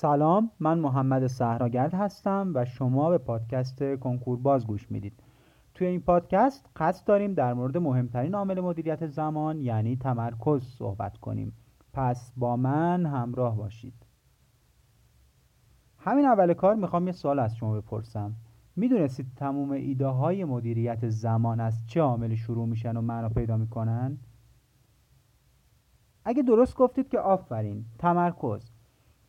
سلام من محمد صحراگرد هستم و شما به پادکست کنکور باز گوش می‌دید. توی این پادکست قصد داریم در مورد مهمترین عامل مدیریت زمان یعنی تمرکز صحبت کنیم. پس با من همراه باشید. همین اول کار می‌خوام یه سوال از شما بپرسم. می‌دونستید تموم ایده های مدیریت زمان از چه عاملی شروع میشن و معنا پیدا می‌کنن؟ اگه درست گفتید که آفرین. تمرکز.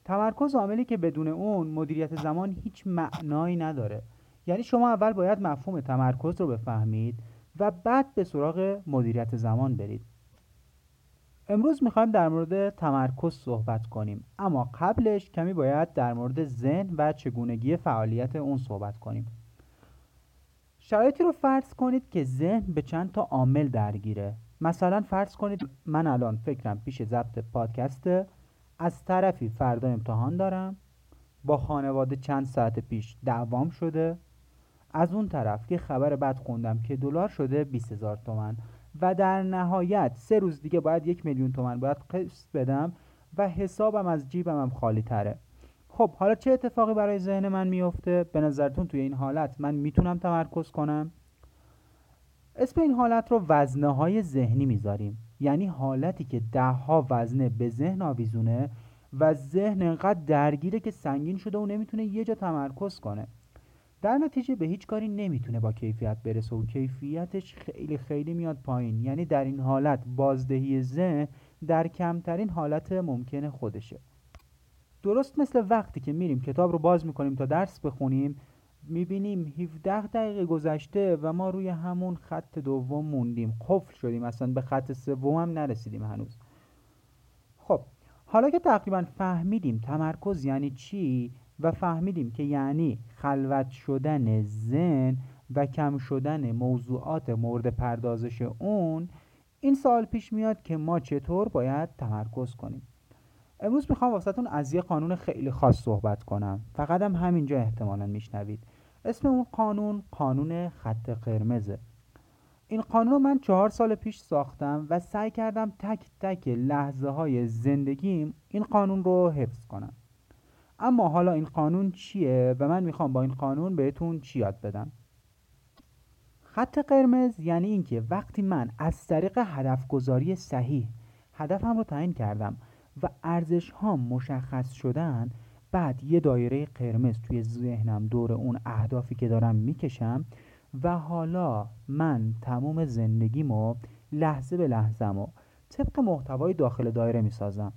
تمرکز عاملی که بدون اون مدیریت زمان هیچ معنایی نداره. یعنی شما اول باید مفهوم تمرکز رو بفهمید و بعد به سراغ مدیریت زمان برید. امروز می‌خوایم در مورد تمرکز صحبت کنیم اما قبلش کمی باید در مورد ذهن و چگونگی فعالیت اون صحبت کنیم. شرایطی رو فرض کنید که ذهن به چند تا عامل درگیره. مثلا فرض کنید من الان فکرم پیش ضبط پادکسته از طرفی فردا امتحان دارم. با خانواده چند ساعت پیش دعوام شده. از اون طرف که خبر بد خوندم که دلار شده 20 هزار تومن و در نهایت سه روز دیگه باید یک میلیون تومن باید قسط بدم و حسابم از جیبم هم خالی تره. خب حالا چه اتفاقی برای ذهن من میفته به نظرتون توی این حالت من می‌تونم تمرکز کنم؟ اسم این حالت رو وزنه های ذهنی می‌ذاریم. یعنی حالتی که دهها وزنه به ذهن آویزونه و ذهن انقدر درگیره که سنگین شده و نمی‌تونه یه جا تمرکز کنه. در نتیجه به هیچ کاری نمی‌تونه با کیفیت برسه و کیفیتش خیلی خیلی میاد پایین. یعنی در این حالت بازدهی ذهن در کمترین حالت ممکن خودشه. درست مثل وقتی که میریم کتاب رو باز می‌کنیم تا درس بخونیم می‌بینیم 17 دقیقه گذشته و ما روی همون خط دوم موندیم. قفل شدیم اصلا به خط سوم هم نرسیدیم هنوز. خب حالا که تقریبا فهمیدیم تمرکز یعنی چی و فهمیدیم که یعنی خلوت شدن زن و کم شدن موضوعات مورد پردازش اون این سال پیش میاد که ما چطور باید تمرکز کنیم؟ امروز می‌خوام واسهتون از یه قانون خیلی خاص صحبت کنم. فقط هم همینجا احتمالا میشنوید. اسم اون قانون قانون خط قرمزه. این قانون رو من چهار سال پیش ساختم و سعی کردم تک تک لحظه های زندگیم این قانون رو حفظ کنم. اما حالا این قانون چیه و من می‌خوام با این قانون بهتون چی یاد بدم؟ خط قرمز یعنی اینکه وقتی من از طریق هدف گذاری صحیح هدفم رو تعیین کردم و ارزش ها مشخص شدن بعد یه دایره قرمز توی ذهنم دور اون اهدافی که دارم می‌کشم و حالا من تمام زندگیمو لحظه به لحظهمو طبق محتوای داخل دایره می‌سازم.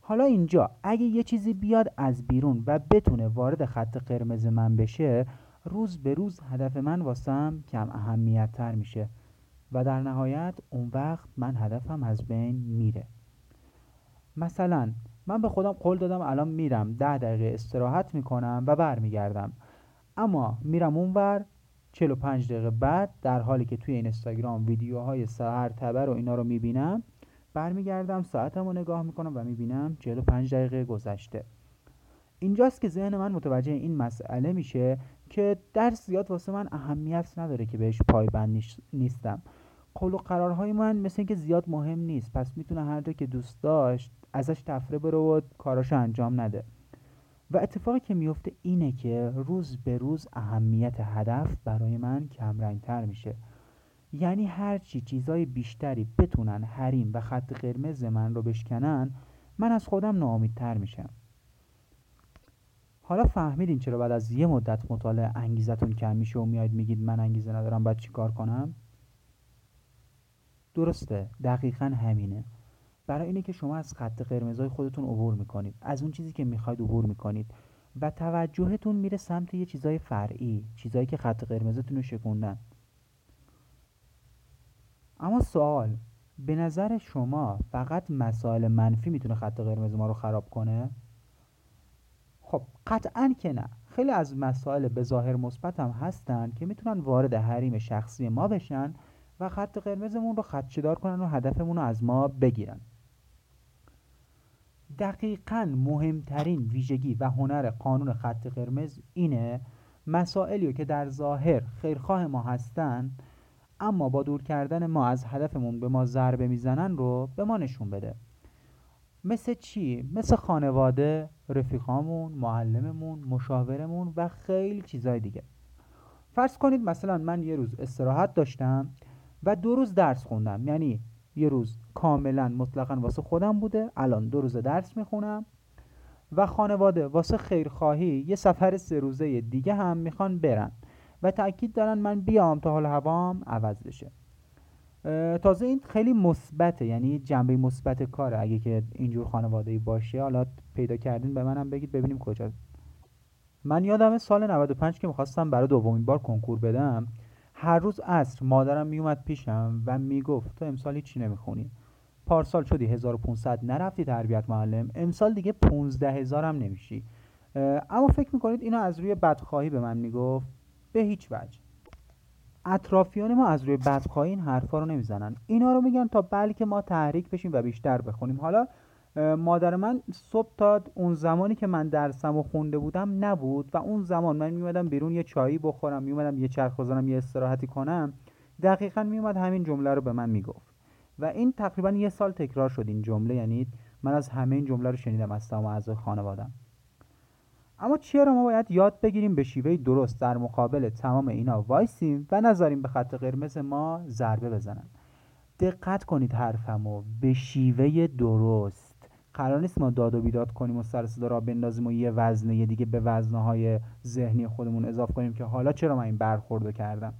حالا اینجا اگه یه چیزی بیاد از بیرون و بتونه وارد خط قرمز من بشه روز به روز هدف من واسم کم اهمیت تر میشه و در نهایت اون وقت من هدفم از بین میره. مثلا من به خودم قول دادم الان میرم ده دقیقه استراحت می‌کنم و برمیگردم. اما میرم اونور 45 دقیقه بعد در حالی که توی اینستاگرام ویدیوهای سهر تبر و اینا رو می‌بینم برمیگردم ساعتم رو نگاه می‌کنم و می‌بینم 45 دقیقه گذشته. اینجاست که ذهن من متوجه این مسئله میشه که درس زیاد واسه من اهمیت نداره که بهش پایبند نیستم. قول و قرارهای من مثل اینکه زیاد مهم نیست. پس می‌تونه هر جا که دوست داشت ازش تفره بره و کاراشو انجام نده. و اتفاقی که میفته اینه که روز به روز اهمیت هدف برای من کمرنگتر میشه. یعنی هرچی چیزای بیشتری بتونن حریم و خط قرمز من رو بشکنن من از خودم ناامیدتر میشم. حالا فهمیدین چرا بعد از یه مدت مطالعه انگیزتون کم میشه و میاید میگید من انگیزه ندارم باید چیکار کنم؟ درسته دقیقا همینه. برای اینه که شما از خط قرمزای خودتون عبور می‌کنید. از اون چیزی که می‌خواید عبور می‌کنید. و توجهتون میره سمت یه چیزای فرعی چیزایی که خط قرمزتون رو شکوندن. اما سوال به نظر شما فقط مسائل منفی می‌تونه خط قرمز ما رو خراب کنه؟ خب قطعا که نه. خیلی از مسائل به ظاهر مثبت هم هستن که می‌تونن وارد حریم شخصی ما بشن و خط قرمزمون رو خدشدار کنن و هدفمون رو از ما بگیرن. دقیقا مهمترین ویژگی و هنر قانون خط قرمز اینه مسائلی که در ظاهر خیرخواه ما هستن اما با دور کردن ما از هدفمون به ما ضربه می‌زنن رو به ما نشون بده. مثل چی؟ مثل خانواده، رفیقامون، معلممون، مشاورمون و خیلی چیزای دیگه. فرض کنید مثلا من یه روز استراحت داشتم و دو روز درس خوندم. یعنی یه روز کاملا مطلقا واسه خودم بوده الان دو روز درس می‌خونم. و خانواده واسه خیرخواهی یه سفر سه روزه دیگه هم می‌خوان برن و تاکید دارن من بیام تا حال هوام عوض بشه. تازه این خیلی مثبته یعنی جنبه مثبت کاره. اگه که اینجور خانواده باشه حالا پیدا کردین به منم بگید ببینیم کجا. من یادم سال 95 که می‌خواستم برای دومین بار کنکور بدم. هر روز عصر مادرم میومد پیشم و می‌گفت تو امسال هیچی نمی‌خونی. پارسال شدی 1500 نرفتی تربیت معلم. امسال دیگه 15 هزارم نمیشی. اما فکر می‌کنید اینو از روی بدخواهی به من می‌گفت؟ به هیچ وجه. اطرافیان ما از روی بدخواهی این حرفا رو نمی‌زنن. اینا رو میگن تا بلکه ما تحریک بشیم و بیشتر بخونیم. حالا مادر من صبح تا اون زمانی که من درسم و خونده بودم نبود و اون زمان من میومدم بیرون یه چایی بخورم میومدم یه چرخ بزنم یه استراحتی کنم دقیقا میومد همین جمله رو به من می‌گفت. و این تقریبا یه سال تکرار شد این جمله یعنی من از همه این جمله رو شنیدم از تمام اعضای خانوادم. اما چرا ما باید یاد بگیریم به شیوه درست در مقابل تمام اینا وایسیم و نذاریم به خط قرمز ما ضربه بزنن؟ دقت کنید حرفمو به شیوه درست. قرار نیست ما داد و بیداد کنیم و سر صدا را بندازیم و یه وزنه دیگه به وزنه های ذهنی خودمون اضافه کنیم که حالا چرا من این برخوردو کردم؟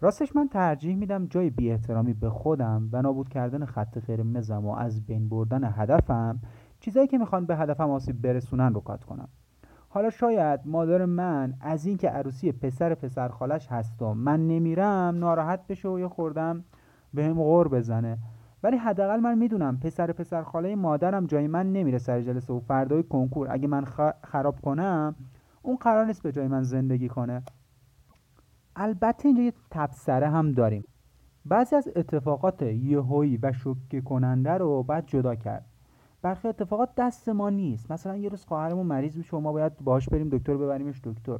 راستش من ترجیح میدم جای بی احترامی به خودم و نابود کردن خط قرمزم و از بین بردن هدفم چیزایی که می‌خوان به هدفم آسیب برسونن رو کات کنم. حالا شاید مادر من از اینکه عروسی پسر پسر خالش هست و من نمیرم ناراحت بشه و یه خوردم به هم غور بزنه. ولی حداقل من می‌دونم پسر پسر خاله مادرم جای من نمیره سر جلسه و فردای کنکور. اگه من خراب کنم اون قرار نیست به جای من زندگی کنه. البته اینجا یه تبصره هم داریم. بعضی از اتفاقات یهویی و شوکه کننده رو باید جدا کرد. برخی اتفاقات دست ما نیست. مثلا یه روز خواهرمون مریض میشه و ما باید باش بریم دکتر ببریمش دکتر.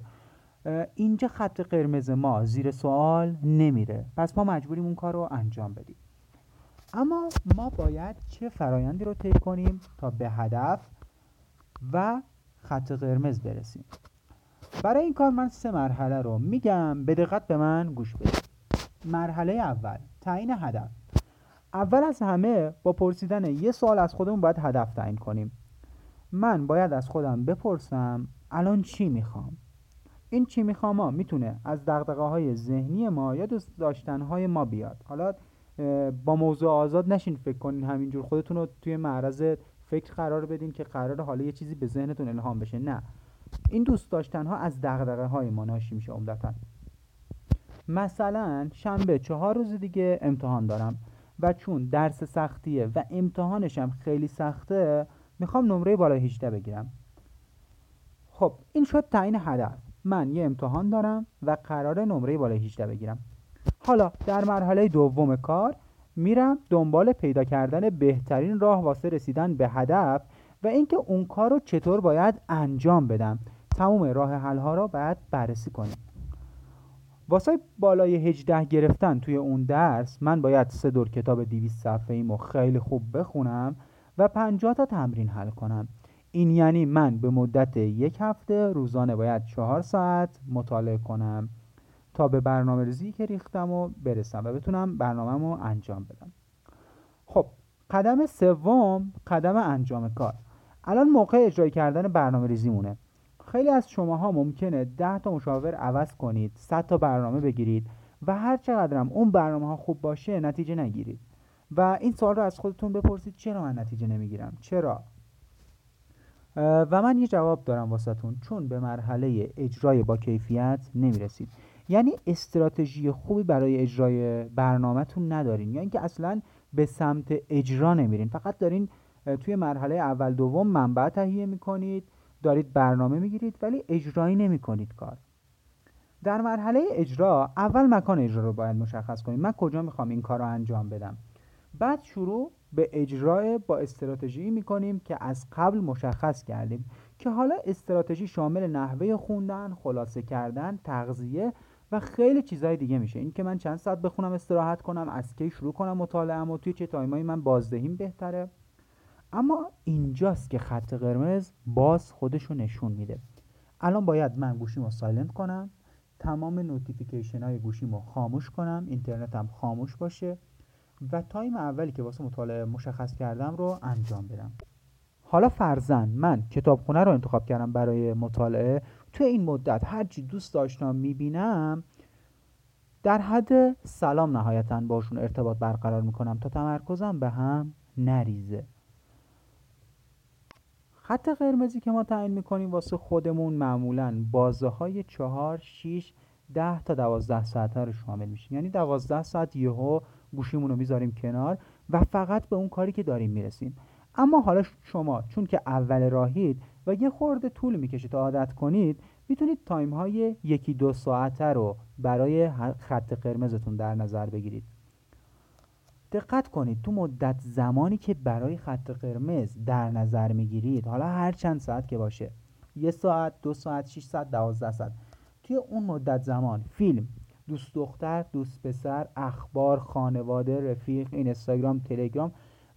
اینجا خط قرمز ما زیر سوال نمیره. پس ما مجبوریم اون کار رو انجام بدیم. اما ما باید چه فرایندی رو طی کنیم تا به هدف و خط قرمز برسیم. برای این کار من سه مرحله رو میگم. به دقت به من گوش بدید. مرحله اول تعیین هدف. اول از همه با پرسیدن یه سوال از خودمون باید هدف تعیین کنیم. من باید از خودم بپرسم الان چی می‌خوام؟ این چی می‌خوام؟ ما می‌تونه از دقدقه های ذهنی ما یا دوست داشتن های ما بیاد. حالا با موضوع آزاد نشین فکر کنین همینجور خودتون رو توی معرض فکر قرار بدین که قرار حالا یه چیزی به ذهنتون الهام بشه. نه. این دوست داشتن ها از دغدغه های ما ناشی میشه عمدتا. مثلا شنبه چهار روز دیگه امتحان دارم و چون درس سختیه و امتحانشم خیلی سخته می‌خوام نمره بالای 18 بگیرم. خب این شد تعیین هدف. من یه امتحان دارم و قرار نمره بالای 18 بگیرم. حالا در مرحله دوم کار میرم دنبال پیدا کردن بهترین راه واسه رسیدن به هدف و اینکه اون کار رو چطور باید انجام بدم. تمام راه حل ها رو باید بررسی کنیم. واسه بالای 18 گرفتن توی اون درس من باید سه دور کتاب 200 صفحه ایمو خیلی خوب بخونم و 50 تا تمرین حل کنم. این یعنی من به مدت یک هفته روزانه باید چهار ساعت مطالعه کنم. تا به برنامه ریزی که ریختم و برسم و بتونم برنامه رو انجام بدم. خب قدم سوم قدم انجام کار. الان موقع اجرای کردن برنامه ریزی مونه خیلی از شماها ممکنه 10 تا مشاور عوض کنید 100 تا برنامه بگیرید و هر چقدرم اون برنامه ها خوب باشه نتیجه نگیرید. و این سوال رو از خودتون بپرسید چرا من نتیجه نمی‌گیرم؟ چرا؟ و من یه جواب دارم واسهتون چون به مرحله اجرای با کیفیت نمی‌رسید. یعنی استراتژی خوبی برای اجرای برنامهتون ندارین. یا اینکه اصلا به سمت اجرا نمیرین. فقط دارین توی مرحله اول دوم منبع تهیه می‌کنید دارید برنامه می‌گیرید ولی اجرایی نمی کنید کار. در مرحله اجرا اول مکان اجرا رو باید مشخص کنید من کجا می‌خوام این کار رو انجام بدم؟ بعد شروع به اجرای با استراتژی می‌کنیم که از قبل مشخص کردیم که حالا استراتژی شامل نحوه خوندن خلاصه کردن تغذیه و خیلی چیزهای دیگه میشه. این که من چند ساعت بخونم استراحت کنم از کی شروع کنم مطالعه و توی چه تایمایی من بازدهیم بهتره. اما اینجاست که خط قرمز باز خودش رو نشون میده. الان باید من گوشیمو silent کنم تمام notification های گوشیمو خاموش کنم اینترنتم خاموش باشه و time اولی که واسه مطالعه مشخص کردم رو انجام بدم. حالا فرضا من کتابخونه رو انتخاب کردم برای مطالعه. تو این مدت هرچی دوست داشتم می‌بینم در حد سلام نهایتا باشون ارتباط برقرار می‌کنم تا تمرکزم به هم نریزه. خط قرمزی که ما تعیین می‌کنیم واسه خودمون معمولا بازه های چهار، شیش، ده تا دوازده ساعت رو شامل میشه. یعنی دوازده ساعت یهو گوشیمون رو می‌ذاریم کنار و فقط به اون کاری که داریم می‌رسیم. اما حالا شما چون که اول راهید و یه خورده طول می‌کشه تا عادت کنید می‌تونید تایم های یکی دو ساعته رو برای خط قرمزتون در نظر بگیرید. دقت کنید تو مدت زمانی که برای خط قرمز در نظر می‌گیرید حالا هر چند ساعت که باشه یه ساعت دو ساعت 6 ساعت دوازده ساعت توی اون مدت زمان فیلم دوست دختر دوست پسر اخبار خانواده رفیق اینستاگرام تلگرام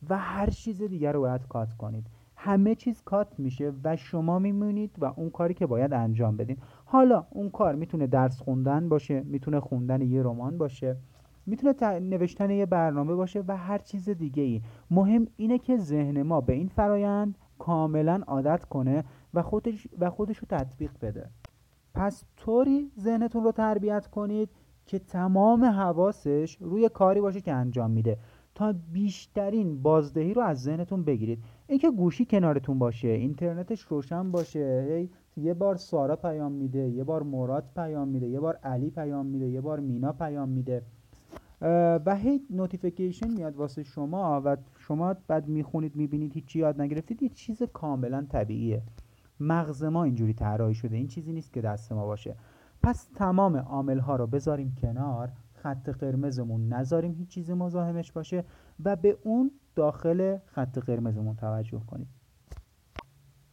و هر چیز دیگر رو باید کات کنید. همه چیز کات میشه و شما میمونید و اون کاری که باید انجام بدین. حالا اون کار می‌تونه درس خوندن باشه می‌تونه خوندن یه رمان باشه می‌تونه نوشتن یه برنامه باشه و هر چیز دیگه ای مهم اینه که ذهن ما به این فرایند کاملا عادت کنه و خودش و خودش رو تطبیق بده. پس طوری ذهنتون رو تربیت کنید که تمام حواسش روی کاری باشه که انجام میده. تا بیشترین بازدهی رو از ذهنتون بگیرید. اینکه گوشی کنارتون باشه اینترنتش روشن باشه یه بار سارا پیام میده یه بار مراد پیام میده یه بار علی پیام میده یه بار مینا پیام میده و هی نوتیفیکیشن میاد واسه شما و شما بعد می‌خونید می‌بینید هیچی یاد نگرفتید یه چیز کاملا طبیعیه. مغز ما اینجوری طراحی شده این چیزی نیست که دست ما باشه. پس تمام عامل ها رو بذاریم کنار خط قرمزمون نذاریم هیچ چیزی مزاحمش باشه و به اون داخل خط قرمزمون توجه کنیم.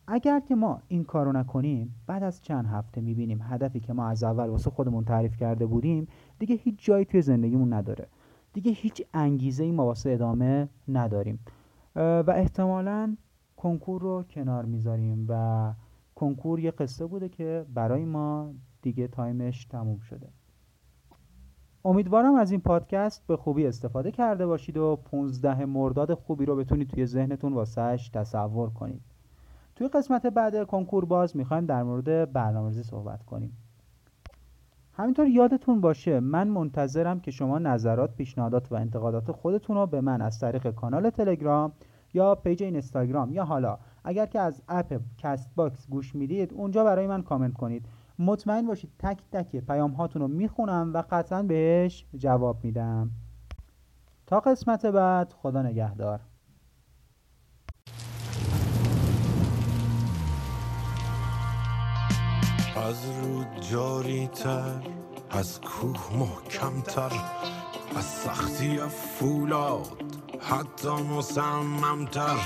اگر که ما این کارو نکنیم بعد از چند هفته می‌بینیم هدفی که ما از اول واسه خودمون تعریف کرده بودیم دیگه هیچ جایی توی زندگیمون نداره. دیگه هیچ انگیزه ای ما واسه ادامه نداریم. و احتمالا کنکور رو کنار می‌ذاریم و کنکور یه قصه بوده که برای ما دیگه time ش تموم شده. امیدوارم از این پادکست به خوبی استفاده کرده باشید و 15 مرداد خوبی رو بتونید توی ذهنتون واسهش تصور کنید. توی قسمت بعد کنکور باز می‌خوایم در مورد برنامه‌ریزی صحبت کنیم. همینطور یادتون باشه من منتظرم که شما نظرات پیشنهادات و انتقادات خودتون رو به من از طریق کانال تلگرام یا page اینستاگرام یا حالا اگر که از app Castbox گوش می‌دید اونجا برای من کامنت کنید. مطمئن باشید تک تک پیام هاتون رو می‌خونم و قطعا بهش جواب میدم. تا قسمت بعد خدا نگهدار. از رود جاری تر از کوه محکمتر از سختی فولاد حتی مصممتر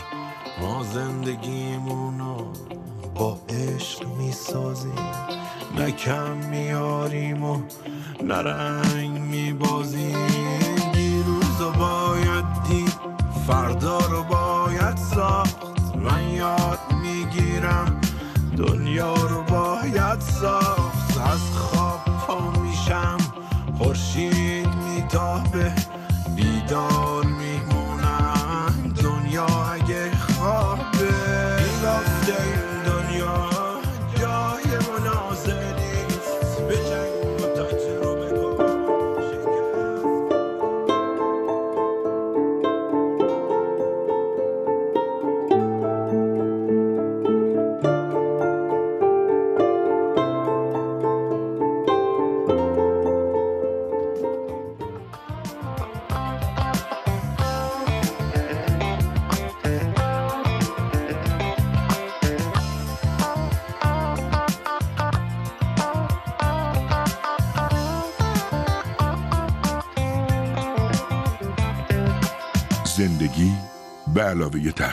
ما زندگیمونو با عشق می‌سازیم. نه کم میاریم و نه رنگ میبازیم. دیروز رو باید دید فردا رو باید ساخت. من یاد می‌گیرم دنیا رو باید زندگی به علاوه